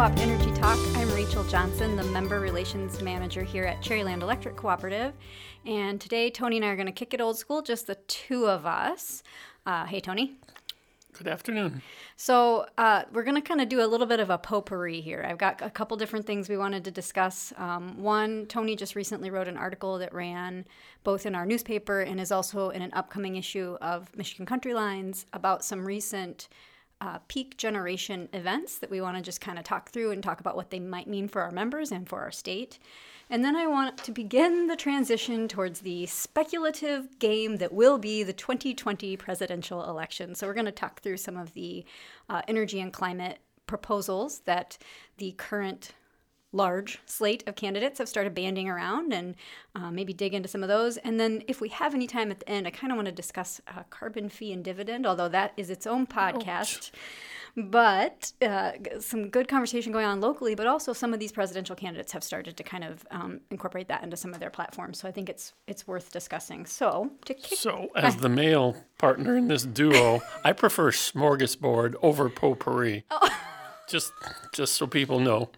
Co-op Energy Talk. I'm Rachel Johnson, the Member Relations Manager here at Cherryland Electric Cooperative. And today, Tony and I are going to kick it old school, just the two of us. Uh, hey, Tony. Good afternoon. So, uh, we're going to kind of do a little bit of a potpourri here. I've got a couple different things we wanted to discuss. Um, one, Tony just recently wrote an article that ran both in our newspaper and is also in an upcoming issue of Michigan Country Lines about some recent uh, peak generation events that we want to just kind of talk through and talk about what they might mean for our members and for our state. And then I want to begin the transition towards the speculative game that will be the 2020 presidential election. So we're going to talk through some of the uh, energy and climate proposals that the current large slate of candidates have started banding around and uh, maybe dig into some of those. And then, if we have any time at the end, I kind of want to discuss uh, carbon fee and dividend, although that is its own podcast. But uh, some good conversation going on locally, but also some of these presidential candidates have started to kind of um, incorporate that into some of their platforms. So I think it's it's worth discussing. So to kick So, as the male partner in this duo, I prefer smorgasbord over potpourri. Just, just so people know.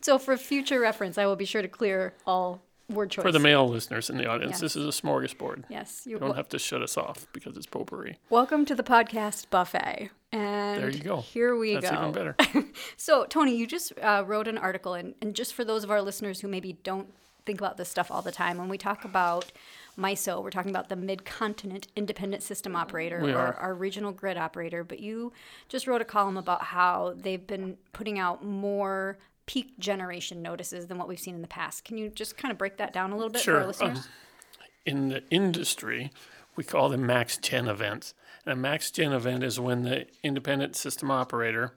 So for future reference, I will be sure to clear all word choice. For the male listeners in the audience, Yes. this is a smorgasbord. yes, You you're don't wel- have to shut us off because it's potpourri. welcome to the podcast buffet. And There you go. Here we That's go. even better. So, Tony, you just uh, wrote an article, and, and just for those of our listeners who maybe don't think about this stuff all the time, when we talk about MISO, we're talking about the Mid Continent Independent System Operator We or are. our regional grid operator. But you just wrote a column about how they've been putting out more peak generation notices than what we've seen in the past. Can you just kind of break that down a little bit for our listeners? Um, in the industry, we call them max gen events. And a max gen event is when the independent system operator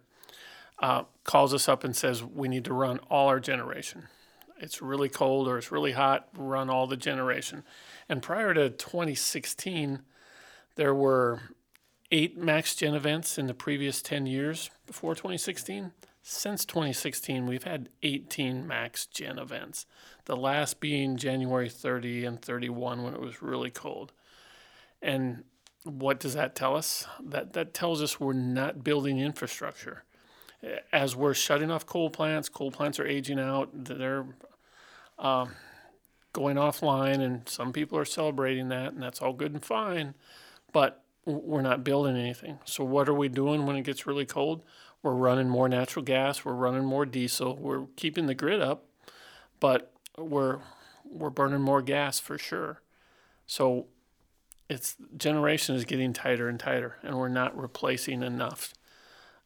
uh, calls us up and says, We need to run all our generation. It's really cold or it's really hot, run all the generation. And prior to 2016, there were eight max gen events in the previous 10 years before 2016. Since 2016, we've had 18 max gen events, the last being January 30 and 31 when it was really cold. And what does that tell us? That, that tells us we're not building infrastructure. As we're shutting off coal plants, coal plants are aging out, they're uh, going offline, and some people are celebrating that, and that's all good and fine. But we're not building anything. So what are we doing when it gets really cold? We're running more natural gas. We're running more diesel. We're keeping the grid up, but we're we're burning more gas for sure. So it's generation is getting tighter and tighter, and we're not replacing enough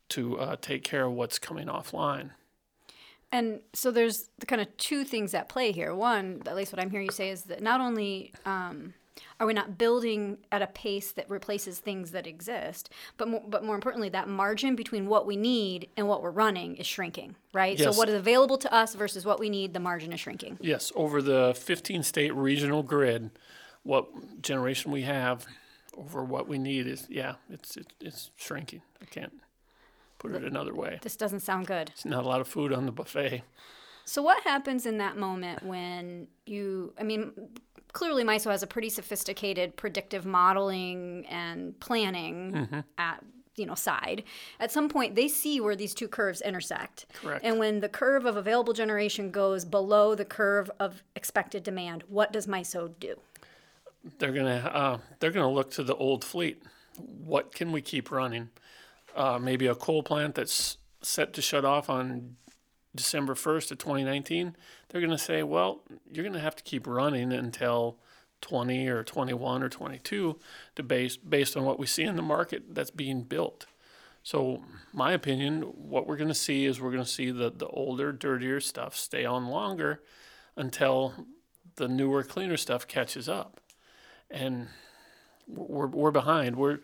to uh, take care of what's coming offline. And so there's the kind of two things at play here. One, at least what I'm hearing you say, is that not only um, are we not building at a pace that replaces things that exist, but more, but more importantly, that margin between what we need and what we're running is shrinking, right? Yes. So what is available to us versus what we need, the margin is shrinking. Yes, over the 15 state regional grid, what generation we have over what we need is yeah, it's it, it's shrinking. I can't put it another way. This doesn't sound good. It's not a lot of food on the buffet. So what happens in that moment when you I mean clearly MISO has a pretty sophisticated predictive modeling and planning at you know side. At some point they see where these two curves intersect. Correct. And when the curve of available generation goes below the curve of expected demand, what does MISO do? They're gonna uh, they're gonna look to the old fleet. What can we keep running? Uh, maybe a coal plant that's set to shut off on December 1st of 2019. They're gonna say, well, you're gonna have to keep running until 20 or 21 or 22 to base based on what we see in the market that's being built. So, my opinion, what we're going to see is we're going to see the, the older, dirtier stuff stay on longer until the newer, cleaner stuff catches up. And we're, we're behind. We're,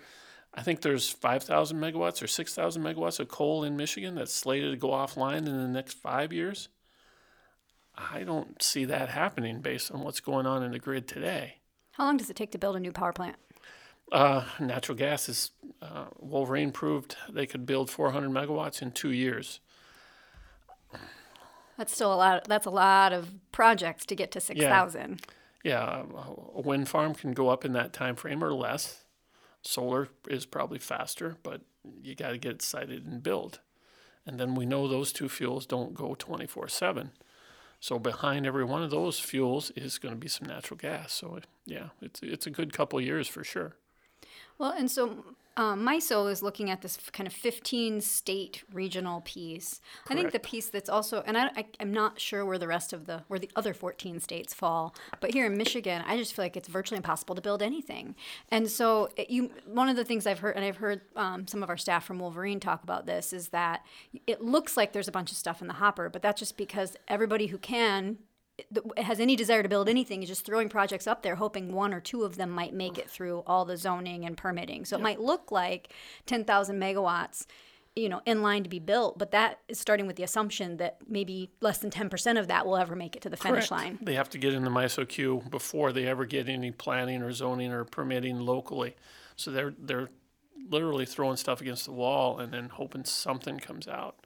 I think there's 5,000 megawatts or 6,000 megawatts of coal in Michigan that's slated to go offline in the next five years. I don't see that happening based on what's going on in the grid today. How long does it take to build a new power plant? Uh, natural gas is, uh, Wolverine proved they could build 400 megawatts in two years. That's still a lot that's a lot of projects to get to 6,000. Yeah, a wind farm can go up in that time frame or less. Solar is probably faster, but you got to get it sited and build. And then we know those two fuels don't go 24 7. So behind every one of those fuels is going to be some natural gas. So yeah, it's it's a good couple years for sure. Well, and so um, MISO is looking at this kind of 15 state regional piece. I think the piece that's also, and I, I, am not sure where the rest of the, where the other 14 states fall, but here in Michigan, I just feel like it's virtually impossible to build anything. And so, it, you, one of the things I've heard, and I've heard um, some of our staff from Wolverine talk about this, is that it looks like there's a bunch of stuff in the hopper, but that's just because everybody who can has any desire to build anything is just throwing projects up there hoping one or two of them might make it through all the zoning and permitting so it might look like 10,000 megawatts you know in line to be built but that is starting with the assumption that maybe less than 10% of that will ever make it to the finish Correct. line They have to get in the MISO queue before they ever get any planning or zoning or permitting locally. So they're they're literally throwing stuff against the wall and then hoping something comes out.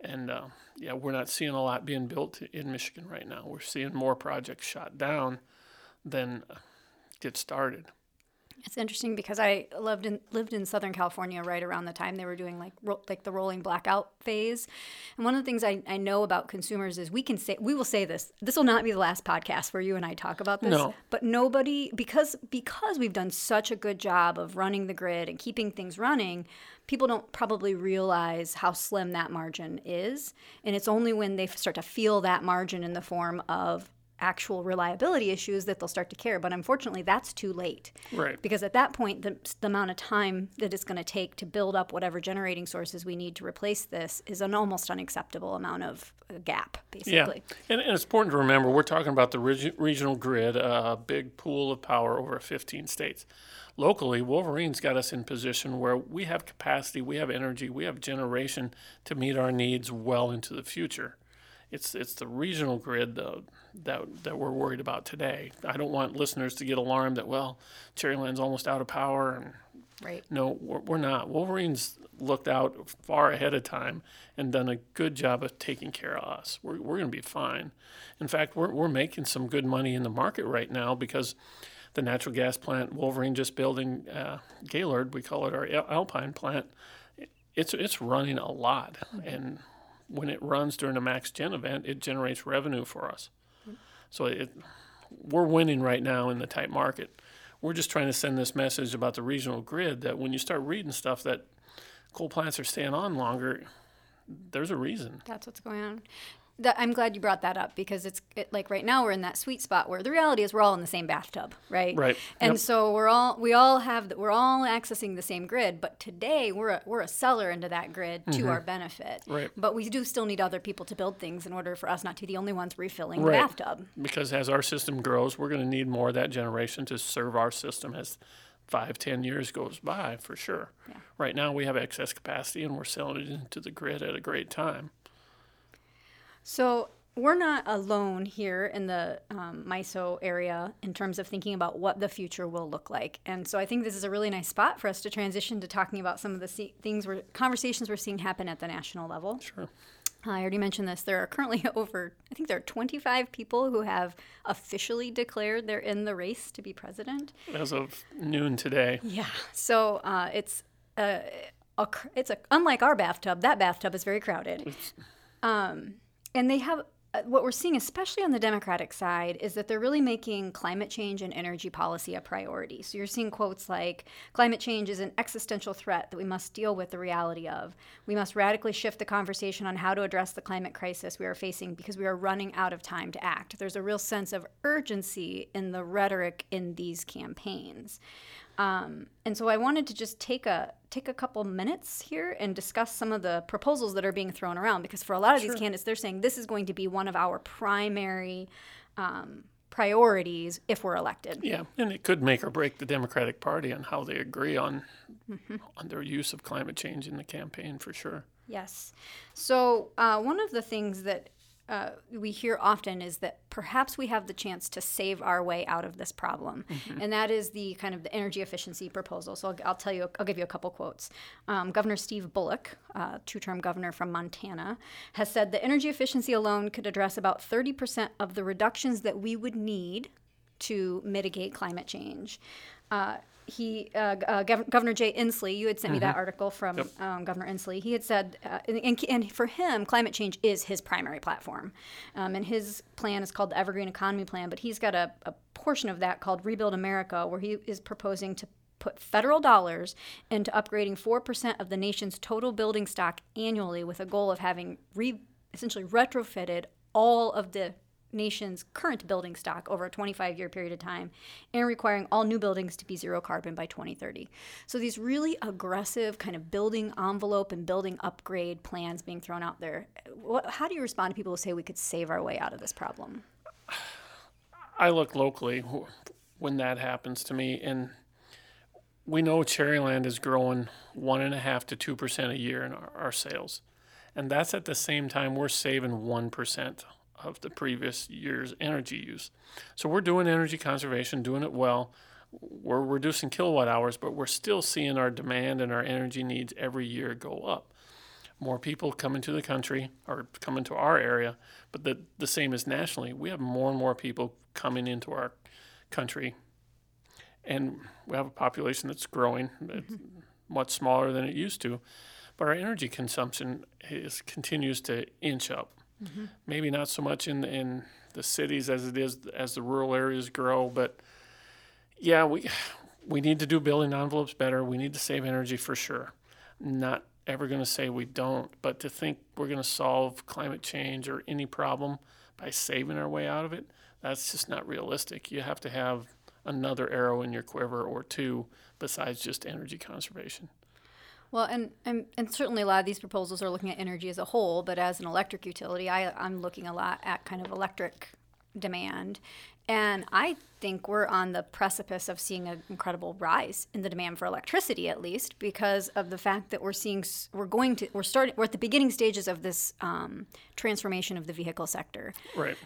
And uh, yeah, we're not seeing a lot being built in Michigan right now. We're seeing more projects shot down than uh, get started. It's interesting because I lived in lived in Southern California right around the time they were doing like ro- like the rolling blackout phase. And one of the things I, I know about consumers is we can say we will say this. This will not be the last podcast where you and I talk about this. No. But nobody because because we've done such a good job of running the grid and keeping things running, people don't probably realize how slim that margin is. And it's only when they start to feel that margin in the form of actual reliability issues that they'll start to care. But unfortunately, that's too late. Right. Because at that point, the, the amount of time that it's going to take to build up whatever generating sources we need to replace this is an almost unacceptable amount of uh, gap, Yeah, basically. and, and it's important to remember we're talking about the regi- regional grid, a big pool of power over 15 states. Locally, Wolverine's got us in position where we have capacity, we have energy, we have generation to meet our needs well into the future. It's it's the regional grid though that that we're worried about today. I don't want listeners to get alarmed that well, Cherryland's almost out of power and Right. no, we're, we're not. Wolverine's looked out far ahead of time and done a good job of taking care of us. We're, we're going to be fine. In fact, we're, we're making some good money in the market right now because the natural gas plant Wolverine just building uh, Gaylord, we call it our Alpine plant, it's, it's running a lot. And when it runs during a max gen event, it generates revenue for us. So it, we're winning right now in the tight market. We're just trying to send this message about the regional grid that when you start reading stuff that coal plants are staying on longer, there's a reason. That's what's going on. That, I'm glad you brought that up because it's it, like right now we're in that sweet spot where the reality is we're all in the same bathtub, right? Right. And Yep. so we're all we all have the, we're all accessing the same grid, but today we're a, we're a seller into that grid to our benefit. Mm-hmm. Right. But we do still need other people to build things in order for us not to be the only ones refilling Right. the bathtub. Because as our system grows, we're going to need more of that generation to serve our system as five, ten years goes by for sure. Yeah. Right now we have excess capacity and we're selling it into the grid at a great time. So we're not alone here in the um, MISO area in terms of thinking about what the future will look like. And so I think this is a really nice spot for us to transition to talking about some of the se- things we're conversations we're seeing happen at the national level. Sure. I already mentioned this. There are currently over, I think there are 25 people who have officially declared they're in the race to be president. As of noon today. Yeah. So uh, it's a, a, it's a unlike our bathtub. That bathtub is very crowded. Um, and they have uh, what we're seeing, especially on the Democratic side, is that they're really making climate change and energy policy a priority. So you're seeing quotes like climate change is an existential threat that we must deal with the reality of. We must radically shift the conversation on how to address the climate crisis we are facing because we are running out of time to act. There's a real sense of urgency in the rhetoric in these campaigns. Um, and so I wanted to just take a take a couple minutes here and discuss some of the proposals that are being thrown around because for a lot of these candidates, they're saying this is going to be one of our primary um, priorities if we're elected. Yeah, and it could make or break the Democratic Party on how they agree on on their use of climate change in the campaign for sure. Yes. So uh, one of the things that uh, we hear often is that perhaps we have the chance to save our way out of this problem, and that is the kind of the energy efficiency proposal. So I'll, I'll tell you, I'll give you a couple quotes. Um, governor Steve Bullock, uh, two-term governor from Montana, has said that energy efficiency alone could address about 30% of the reductions that we would need to mitigate climate change. Uh, he uh, uh, Gov- Governor Jay Inslee, you had sent me that article from um, Governor Inslee. He had said, uh, and, and, and for him, climate change is his primary platform, um, and his plan is called the Evergreen Economy Plan. But he's got a, a portion of that called Rebuild America, where he is proposing to put federal dollars into upgrading four percent of the nation's total building stock annually, with a goal of having re- essentially retrofitted all of the nation's current building stock over a 25 year period of time and requiring all new buildings to be zero carbon by 2030. So these really aggressive kind of building envelope and building upgrade plans being thrown out there. What, how do you respond to people who say we could save our way out of this problem? I look locally when that happens to me, and we know Cherryland is growing one and a half to two percent a year in our, our sales, and that's at the same time we're saving one percent of the previous year's energy use. So we're doing energy conservation, doing it well. We're reducing kilowatt hours, but we're still seeing our demand and our energy needs every year go up. More people come into the country or come into our area, but the, the same as nationally. We have more and more people coming into our country, and we have a population that's growing, mm-hmm. that's much smaller than it used to, but our energy consumption is continues to inch up. Mm-hmm. Maybe not so much in in the cities as it is as the rural areas grow, but yeah, we we need to do building envelopes better. We need to save energy for sure. Not ever going to say we don't, but to think we're going to solve climate change or any problem by saving our way out of it, that's just not realistic. You have to have another arrow in your quiver or two besides just energy conservation. Well, and, and, and certainly a lot of these proposals are looking at energy as a whole, but as an electric utility, I, I'm looking a lot at kind of electric demand. And I think we're on the precipice of seeing an incredible rise in the demand for electricity, at least because of the fact that we're seeing, we're going to, we're starting, we're at the beginning stages of this um, transformation of the vehicle sector. Right.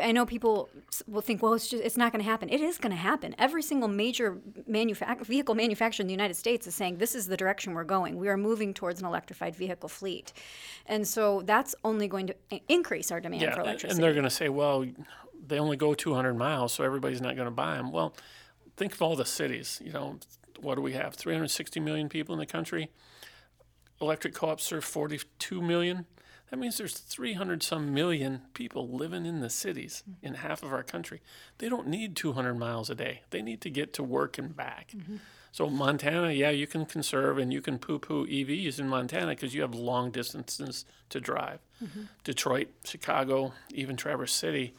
I know people will think, well, it's just it's not going to happen. It is going to happen. Every single major vehicle manufacturer in the United States is saying this is the direction we're going. We are moving towards an electrified vehicle fleet, and so that's only going to increase our demand Yeah, for electricity. and they're going to say, well, they only go 200 miles, so everybody's not going to buy them. Well, think of all the cities. You know, what do we have? 360 million people in the country. Electric co-ops serve 42 million. That means there's 300 some million people living in the cities in half of our country. They don't need 200 miles a day. They need to get to work and back. So Montana, yeah, you can conserve and you can poo-poo EVs in Montana because you have long distances to drive. Mm-hmm. Detroit, Chicago, even Traverse City,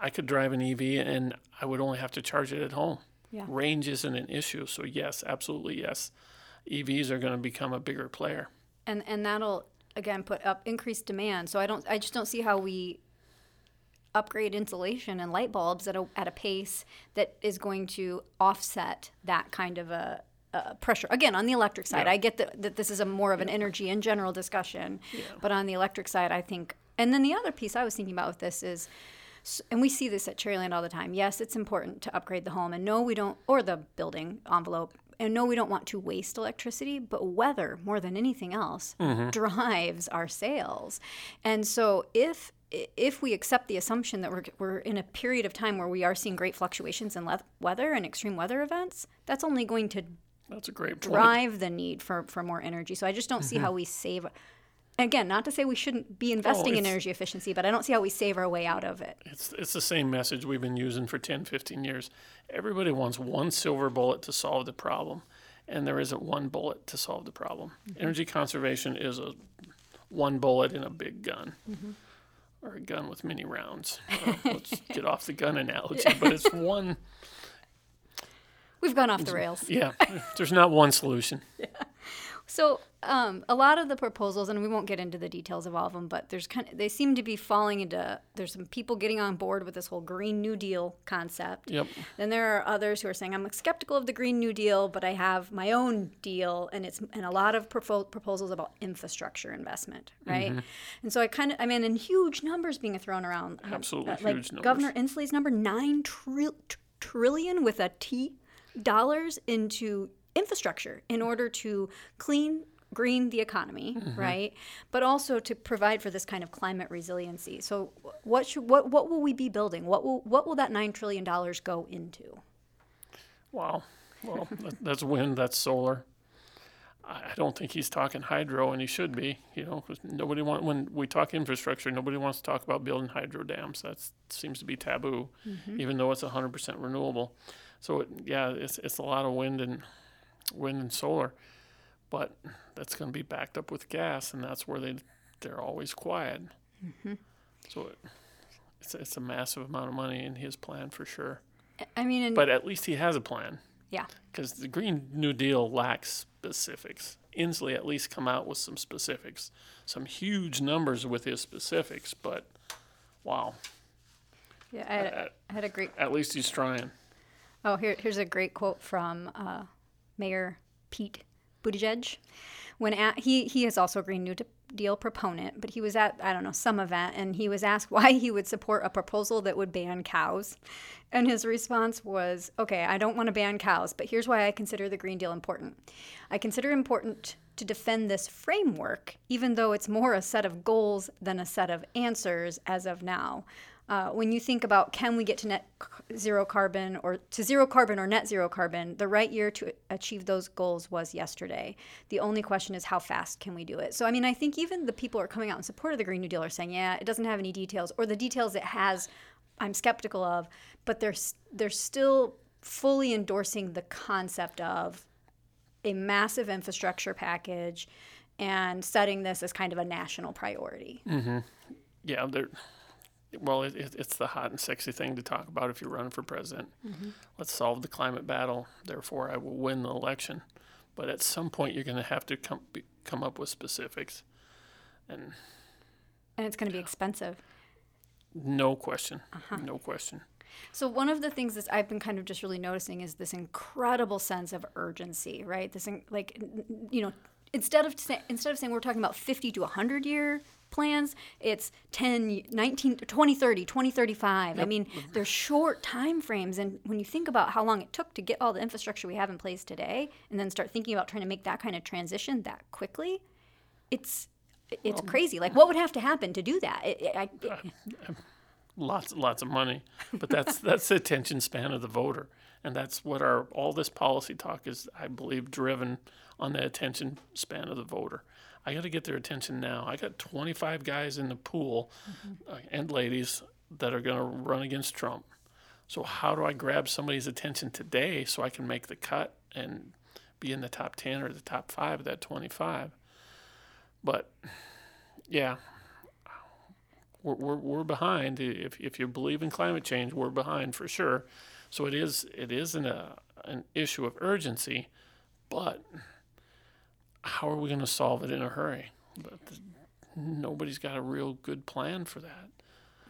I could drive an EV and I would only have to charge it at home. Yeah. Range isn't an issue. So yes, absolutely yes. EVs are going to become a bigger player. and and that'll again put up increased demand. So I don't, I just don't see how we upgrade insulation and light bulbs at a at a pace that is going to offset that kind of a. Uh, pressure again on the electric side. Yeah. I get that, that this is a more of an energy in general discussion, but on the electric side, I think. And then the other piece I was thinking about with this is, and we see this at Cherryland all the time. Yes, it's important to upgrade the home, and no, we don't, or the building envelope. And no, we don't want to waste electricity, but weather, more than anything else, mm-hmm. drives our sales. And so if if we accept the assumption that we're, we're in a period of time where we are seeing great fluctuations in le- weather and extreme weather events, that's only going to That's a great point. drive the need for, for more energy. So I just don't see mm-hmm. how we save. Again, not to say we shouldn't be investing in energy efficiency, but I don't see how we save our way out of it. It's, it's the same message we've been using for 10, 15 years. Everybody wants one silver bullet to solve the problem, and there isn't one bullet to solve the problem. Energy conservation is a one bullet in a big gun, or a gun with many rounds. Uh, let's get off the gun analogy, but it's one. We've gone off the rails. Yeah, there's not one solution. So um, a lot of the proposals, and we won't get into the details of all of them, but there's kind of they seem to be falling into. There's some people getting on board with this whole Green New Deal concept. Yep. Then there are others who are saying I'm skeptical of the Green New Deal, but I have my own deal, and it's and a lot of propo- proposals about infrastructure investment, right? And so I kind of I mean, in huge numbers being thrown around. Absolutely Uh, like huge numbers. Governor Inslee's number nine tril- tr- trillion with a T dollars into infrastructure in order to clean green the economy mm-hmm. right but also to provide for this kind of climate resiliency so what should what what will we be building what will what will that 9 trillion dollars go into Wow. Well, that's wind, that's solar. I don't think he's talking hydro, and he should be. You know, 'cause nobody want when we talk infrastructure, nobody wants to talk about building hydro dams. That seems to be taboo, mm-hmm. even though it's hundred percent renewable. So it, yeah, it's it's a lot of wind and wind and solar, but that's going to be backed up with gas, and that's where they they're always quiet. So it, it's it's a massive amount of money in his plan for sure. I mean, But at least he has a plan yeah, because the Green New Deal lacks specifics. Inslee at least come out with some specifics, some huge numbers with his specifics. But wow, yeah. I had, I had a great at least he's trying. Oh, here, here's a great quote from uh, Mayor Pete Buttigieg. When at, he he is also a Green New Deal proponent, but he was at I don't know some event and he was asked why he would support a proposal that would ban cows, and his response was, "Okay, I don't want to ban cows, but here's why I consider the Green Deal important. I consider important." To defend this framework, even though it's more a set of goals than a set of answers as of now. Uh, when you think about can we get to net zero carbon or to zero carbon or net zero carbon, the right year to achieve those goals was yesterday. The only question is how fast can we do it? So, I mean, I think even the people who are coming out in support of the Green New Deal are saying, yeah, it doesn't have any details, or the details it has, I'm skeptical of, but they're, they're still fully endorsing the concept of a massive infrastructure package and setting this as kind of a national priority. Yeah, they're well. It, it, it's the hot and sexy thing to talk about if you're running for president. Mm-hmm. Let's solve the climate battle. Therefore, I will win the election. But at some point, you're going to have to come be, come up with specifics, and And it's going to be expensive. no question, uh-huh. no question. So one of the things that I've been kind of just really noticing is this incredible sense of urgency, right? This in- like you know, instead of instead of saying we're talking about 50 to 100 year plans, it's 10 19 2030, 2035. I mean, they're short time frames and when you think about how long it took to get all the infrastructure we have in place today and then start thinking about trying to make that kind of transition that quickly, it's it's crazy. Like what would have to happen to do that? It, it, I, it, lots lots of money but that's that's the attention span of the voter and that's what our all this policy talk is i believe driven on the attention span of the voter. I got to get their attention now. I got 25 guys in the pool uh, and ladies that are going to run against trump. So how do i grab somebody's attention today so i can make the cut and be in the top 10 or the top 5 of that 25 but yeah we're, we're, we're behind. If, if you believe in climate change, we're behind for sure. So it is it is an, uh, an issue of urgency, but how are we going to solve it in a hurry? But nobody's got a real good plan for that.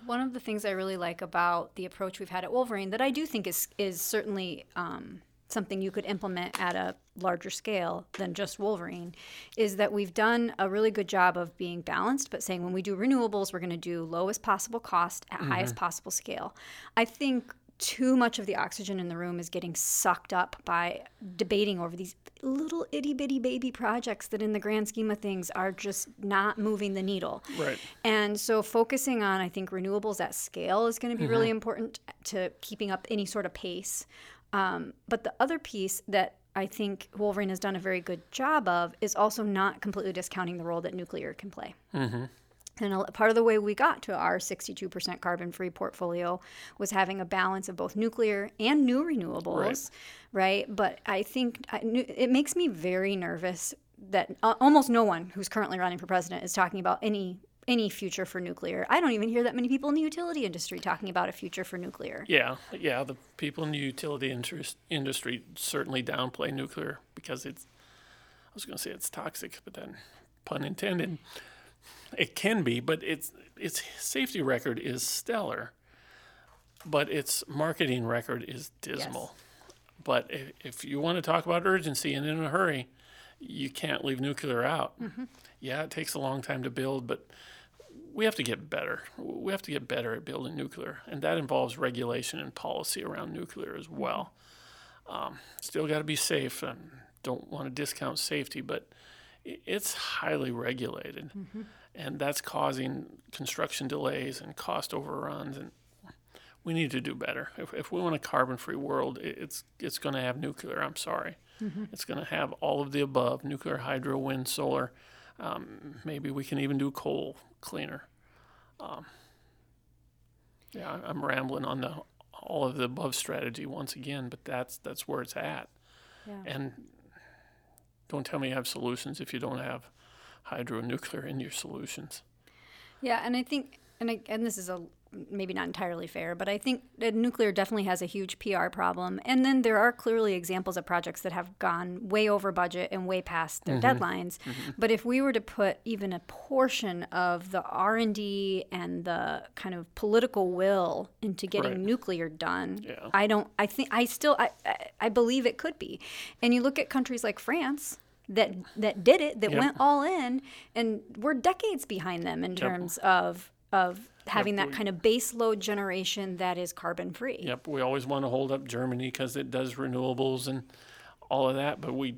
One of the things I really like about the approach we've had at Wolverine that I do think is is certainly um, something you could implement at a larger scale than just Wolverine is that we've done a really good job of being balanced, but saying when we do renewables, we're going to do lowest possible cost at highest possible scale. I think too much of the oxygen in the room is getting sucked up by debating over these little itty bitty baby projects that, in the grand scheme of things, are just not moving the needle. Right. And so, focusing on, I think, renewables at scale is going to be Mm-hmm. really important to keeping up any sort of pace. Um, but the other piece that I think Wolverine has done a very good job of is also not completely discounting the role that nuclear can play. And part of the way we got to our 62% carbon free portfolio was having a balance of both nuclear and new renewables, right? But I think I, it makes me very nervous that uh, almost no one who's currently running for president is talking about any any future for nuclear. I don't even hear that many people in the utility industry talking about a future for nuclear. Yeah, yeah. The people in the utility interest, industry certainly downplay nuclear because it's. I was going to say it's toxic, but then, pun intended, it can be. But its its safety record is stellar, but its marketing record is dismal. But if, if you want to talk about urgency and in a hurry, you can't leave nuclear out. Yeah, it takes a long time to build, but we have to get better. We have to get better at building nuclear, and that involves regulation and policy around nuclear as well. Um, still got to be safe, and don't want to discount safety, but it's highly regulated, and that's causing construction delays and cost overruns. And we need to do better. If, if we want a carbon-free world, it's it's going to have nuclear. I'm sorry, it's going to have all of the above: nuclear, hydro, wind, solar. Um, maybe we can even do coal cleaner. Um, yeah, I'm rambling on the all of the above strategy once again, but that's that's where it's at. Yeah. And don't tell me you have solutions if you don't have hydro and nuclear in your solutions. Yeah, and I think, and I, and this is a maybe not entirely fair, but I think that nuclear definitely has a huge PR problem. And then there are clearly examples of projects that have gone way over budget and way past their mm-hmm. deadlines. Mm-hmm. But if we were to put even a portion of the R and D and the kind of political will into getting Right. nuclear done, Yeah. I don't. I think I still. I I believe it could be. And you look at countries like France. That, that did it that Yep. went all in and we're decades behind them in terms of of having that we- kind of base load generation that is carbon free. Yep, we always want to hold up Germany because it does renewables and all of that, but we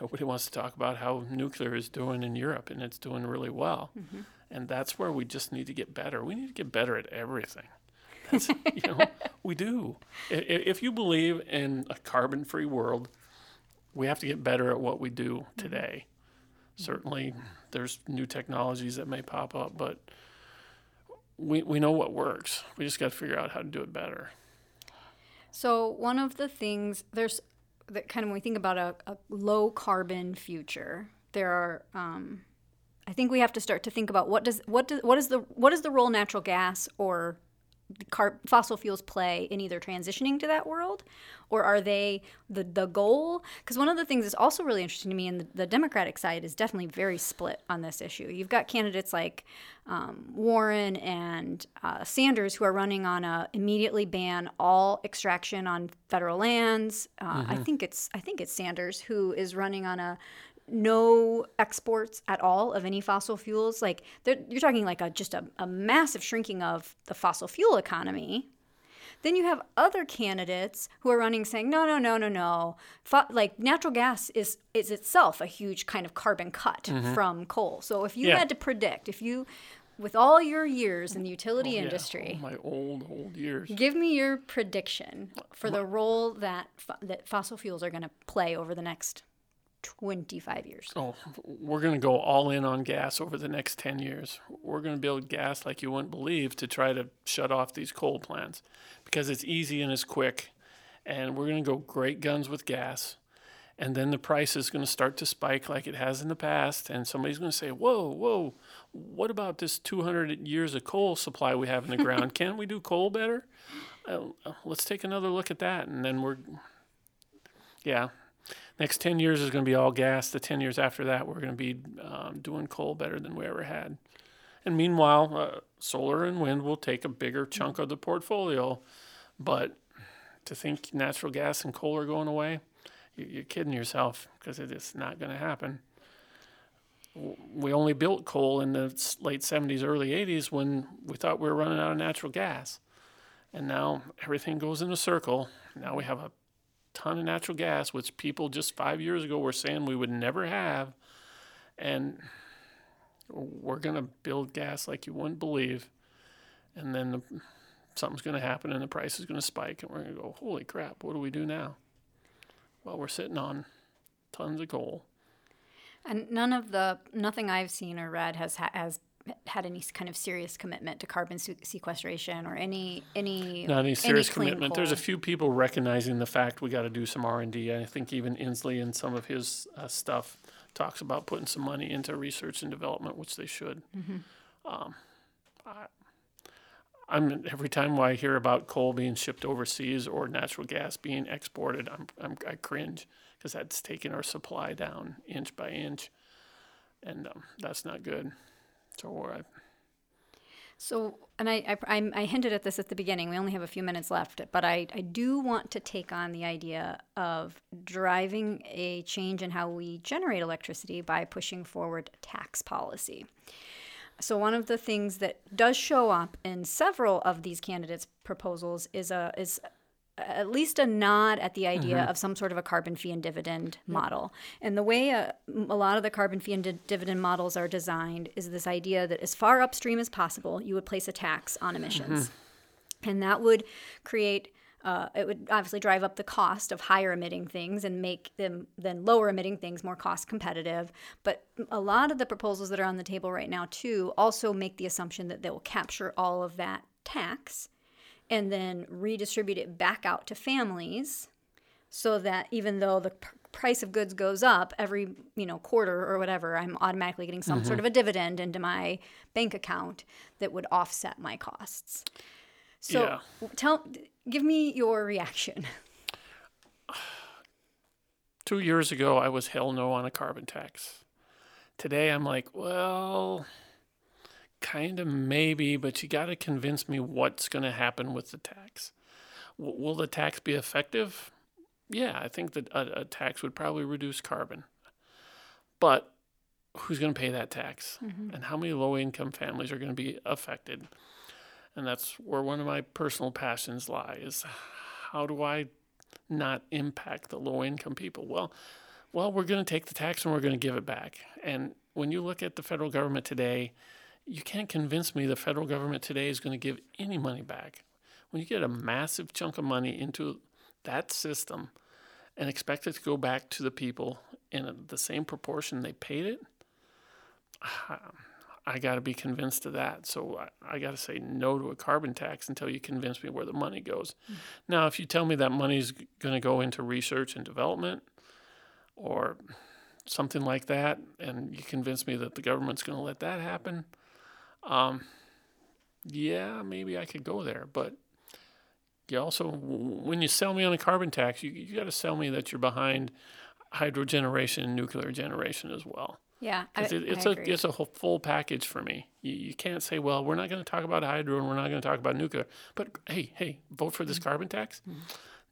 nobody wants to talk about how nuclear is doing in Europe, and it's doing really well. Mm-hmm. And that's where we just need to get better. We need to get better at everything. That's, you know, we do. If you believe in a carbon-free world, we have to get better at what we do today. Certainly, there's new technologies that may pop up, but we, we know what works. We just got to figure out how to do it better. So one of the things there's that kind of when we think about a, a low carbon future, there are um, I think we have to start to think about what does what does what is the what is the role natural gas or car, fossil fuels play in either transitioning to that world or are they the, the goal? Because one of the things that's also really interesting to me and the, the democratic side is definitely very split on this issue. You've got candidates like um, warren and uh, sanders who are running on a immediately ban all extraction on federal lands. Uh, i think it's i think it's sanders who is running on a no exports at all of any fossil fuels. Like you're talking like a just a, a massive shrinking of the fossil fuel economy. Then you have other candidates who are running saying, no, no, no, no, no. Fo- like natural gas is is itself a huge kind of carbon cut mm-hmm. from coal. So if you Yeah. had to predict, if you, with all your years in the utility oh, Yeah, industry, my old old years. give me your prediction for the role that fo- that fossil fuels are going to play over the next 25 years. Oh, we're going to go all in on gas over the next 10 years. We're going to build gas like you wouldn't believe to try to shut off these coal plants because it's easy and it's quick. And we're going to go great guns with gas. And then the price is going to start to spike like it has in the past. And somebody's going to say, Whoa, whoa, what about this 200 years of coal supply we have in the ground? Can't we do coal better? Uh, let's take another look at that. And then we're, yeah, next 10 years is going to be all gas. The 10 years after that, we're going to be um, doing coal better than we ever had. And meanwhile, uh, solar and wind will take a bigger chunk of the portfolio. But to think natural gas and coal are going away, you- you're kidding yourself because it is not going to happen. We only built coal in the late 70s, early 80s when we thought we were running out of natural gas. And now everything goes in a circle. Now we have a ton of natural gas, which people just five years ago were saying we would never have. And we're going to build gas like you wouldn't believe. And then the, something's going to happen and the price is going to spike. And we're going to go, holy crap, what do we do now? Well, we're sitting on tons of coal. And none of the nothing I've seen or read has has had any kind of serious commitment to carbon sequestration or any any Not any serious clean commitment. There's a few people recognizing the fact we got to do some R and D. I think even Inslee and some of his uh, stuff talks about putting some money into research and development, which they should. Um, I, I'm every time I hear about coal being shipped overseas or natural gas being exported, I'm, I'm I cringe because that's taking our supply down inch by inch, and um, that's not good. So So, and I, I, I hinted at this at the beginning. We only have a few minutes left, but I, I do want to take on the idea of driving a change in how we generate electricity by pushing forward tax policy. So, one of the things that does show up in several of these candidates' proposals is a is at least a nod at the idea mm-hmm. of some sort of a carbon fee and dividend model. And the way a, a lot of the carbon fee and di- dividend models are designed is this idea that as far upstream as possible, you would place a tax on emissions. Mm-hmm. And that would create uh, it would obviously drive up the cost of higher emitting things and make them then lower emitting things more cost competitive. But a lot of the proposals that are on the table right now too also make the assumption that they will capture all of that tax and then redistribute it back out to families so that even though the pr- price of goods goes up every you know quarter or whatever i'm automatically getting some sort mm-hmm. of a dividend into my bank account that would offset my costs so Yeah. tell give me your reaction Two years ago, I was hell no on a carbon tax. Today, I'm like, well, kind of maybe, but you got to convince me what's going to happen with the tax. W- will the tax be effective? Yeah, I think that a, a tax would probably reduce carbon. But who's going to pay that tax? Mm-hmm. And how many low income families are going to be affected? And that's where one of my personal passions lie is how do I not impact the low income people? Well, well, we're going to take the tax and we're going to give it back. And when you look at the federal government today, you can't convince me the federal government today is going to give any money back. When you get a massive chunk of money into that system and expect it to go back to the people in the same proportion they paid it, I got to be convinced of that. So I, I got to say no to a carbon tax until you convince me where the money goes. Hmm. Now, if you tell me that money is going to go into research and development or something like that, and you convince me that the government's going to let that happen, um, yeah, maybe I could go there. But you also, when you sell me on a carbon tax, you, you got to sell me that you're behind hydro generation and nuclear generation as well. yeah I, it, it's I a agree. it's a whole full package for me. You, you can't say, well, we're not going to talk about hydro and we're not going to talk about nuclear. But hey, hey, vote for this Mm-hmm. carbon tax?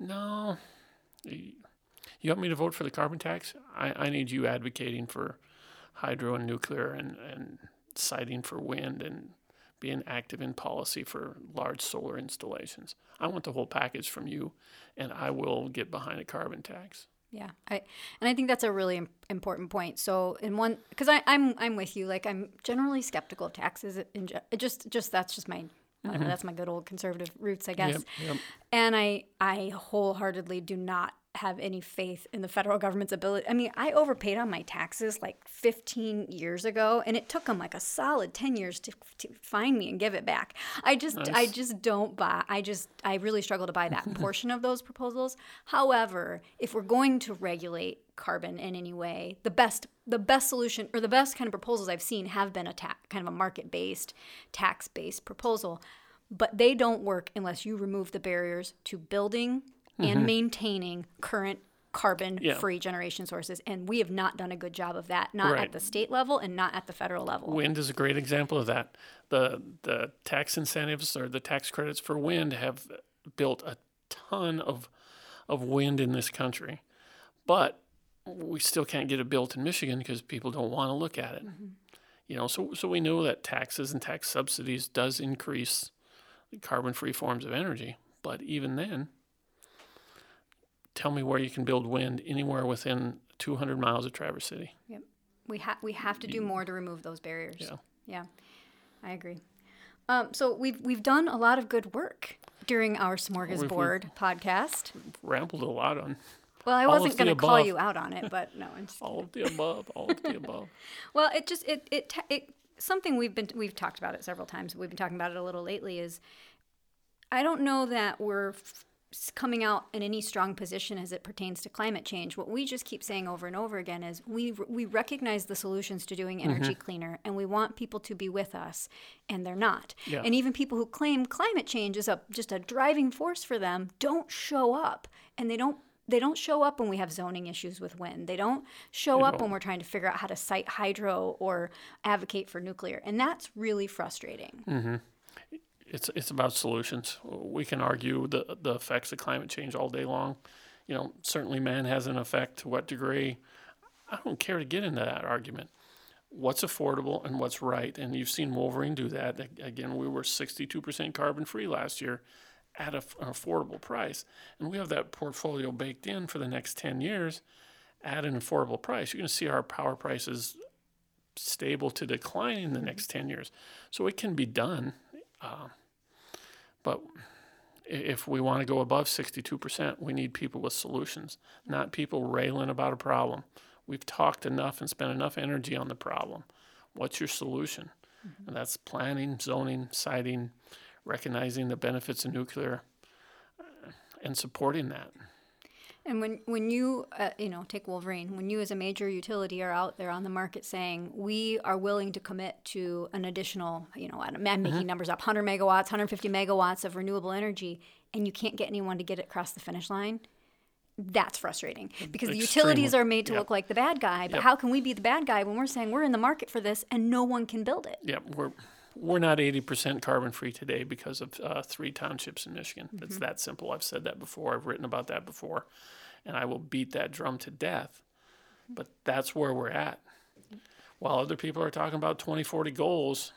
No. You you want me to vote for the carbon tax? I, I need you advocating for hydro and nuclear and, and siting for wind and being active in policy for large solar installations. I want the whole package from you, and I will get behind a carbon tax. Yeah, I and I think that's a really important point. So in one, because I'm I'm with you. Like I'm generally skeptical of taxes. In just just that's just my know, that's my good old conservative roots, I guess. Mm-hmm. Yep, yep. And I I wholeheartedly do not have any faith in the federal government's ability. I mean, I overpaid on my taxes like 15 years ago, and it took them like a solid 10 years to, to find me and give it back. I just I just don't buy. I just I really struggle to buy that portion of those proposals. However, if we're going to regulate carbon in any way, the best the best solution or the best kind of proposals I've seen have been a ta- kind of a market based, tax based proposal. But they don't work unless you remove the barriers to building and mm-hmm. maintaining current carbon Yeah. free generation sources. And we have not done a good job of that, not Right. at the state level and not at the federal level. Wind is a great example of that. The the tax incentives or the tax credits for wind have built a ton of of wind in this country, but we still can't get it built in Michigan because people don't want to look at it. Mm-hmm. You know, so so we know that taxes and tax subsidies does increase carbon free forms of energy, but even then, tell me where you can build wind anywhere within 200 miles of Traverse City. Yep. We have we have to do more to remove those barriers. Yeah. Yeah, I agree. Um, so we've we've done a lot of good work during our smorgasbord podcast. Rambled a lot on Well, I all wasn't going to call you out on it, but no. I'm just, all of the above, all of the above. well, it just it it it something we've been we've talked about it several times. We've been talking about it a little lately. Is I don't know that we're f- coming out in any strong position as it pertains to climate change. What we just keep saying over and over again is we we recognize the solutions to doing energy mm-hmm. cleaner, and we want people to be with us, and they're not. Yeah. And even people who claim climate change is a just a driving force for them don't show up, and they don't. They don't show up when we have zoning issues with wind. They don't show up when we're trying to figure out how to site hydro or advocate for nuclear. And that's really frustrating. Mm-hmm. It's it's about solutions. We can argue the the effects of climate change all day long. You know, certainly man has an effect. To what degree? I don't care to get into that argument. What's affordable and what's right, and you've seen Wolverine do that. Again, we were 62% carbon free last year at a, an affordable price, and we have that portfolio baked in for the next 10 years at an affordable price. You're going to see our power prices stable to decline in the next 10 years. So it can be done. Uh, but if we want to go above 62%, we need people with solutions, not people railing about a problem. We've talked enough and spent enough energy on the problem. What's your solution? Mm-hmm. And that's planning, zoning, siting, recognizing the benefits of nuclear, uh, and supporting that. And when when you uh, you know take Wolverine, when you as a major utility are out there on the market saying we are willing to commit to an additional you know I'm making mm-hmm. numbers up 100 megawatts, 150 megawatts of renewable energy, and you can't get anyone to get it across the finish line, that's frustrating because Extremely. the utilities are made to yep. look like the bad guy. But yep. how can we be the bad guy when we're saying we're in the market for this and no one can build it? Yeah, we're we're not 80% carbon free today because of uh, three townships in Michigan. Mm-hmm. It's that simple. I've said that before. I've written about that before and I will beat that drum to death. But that's where we're at. While other people are talking about 2040 goals,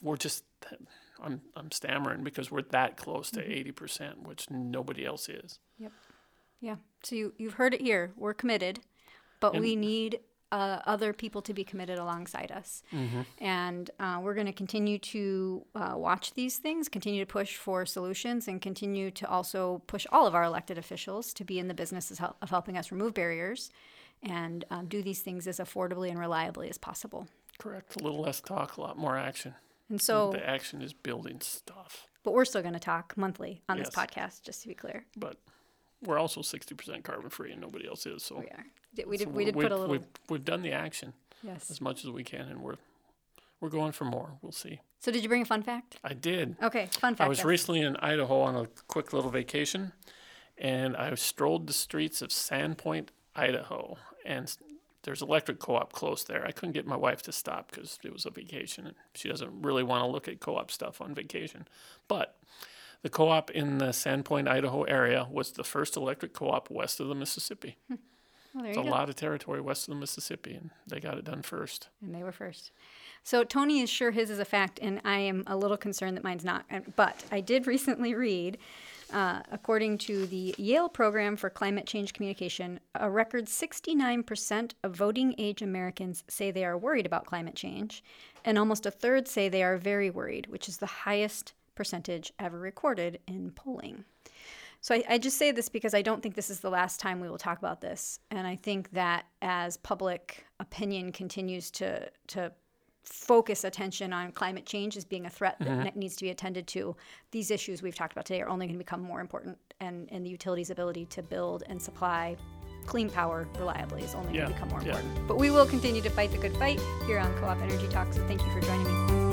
we're just, I'm, I'm stammering because we're that close to 80%, mm-hmm. which nobody else is. Yep. Yeah. So you, you've heard it here. We're committed, but and, we need uh, other people to be committed alongside us. Mm-hmm. And uh, we're going to continue to uh, watch these things, continue to push for solutions, and continue to also push all of our elected officials to be in the business of helping us remove barriers and um, do these things as affordably and reliably as possible. Correct. A little less talk, a lot more action. And so the action is building stuff. But we're still going to talk monthly on yes. this podcast, just to be clear. But we're also 60% carbon free and nobody else is. So we are. We did, so we did put a little. We've, we've done the action yes. as much as we can, and we're we're going for more. We'll see. So, did you bring a fun fact? I did. Okay, fun fact. I was recently in Idaho on a quick little vacation, and I strolled the streets of Sandpoint, Idaho, and there's electric co-op close there. I couldn't get my wife to stop because it was a vacation, and she doesn't really want to look at co-op stuff on vacation. But the co-op in the Sandpoint, Idaho area was the first electric co-op west of the Mississippi. Hmm. Well, it's a go. lot of territory west of the Mississippi, and they got it done first. And they were first. So Tony is sure his is a fact, and I am a little concerned that mine's not. But I did recently read, uh, according to the Yale Program for Climate Change Communication, a record 69% of voting age Americans say they are worried about climate change, and almost a third say they are very worried, which is the highest percentage ever recorded in polling. So I, I, just say this because I don't think this is the last time we will talk about this, and I think that as public opinion continues to to focus attention on climate change as being a threat mm-hmm. that needs to be attended to, these issues we've talked about today are only going to become more important, and and the utilities' ability to build and supply clean power reliably is only yeah. going to become more important. But we will continue to fight the good fight here on Co-op Energy Talks. So thank you for joining me.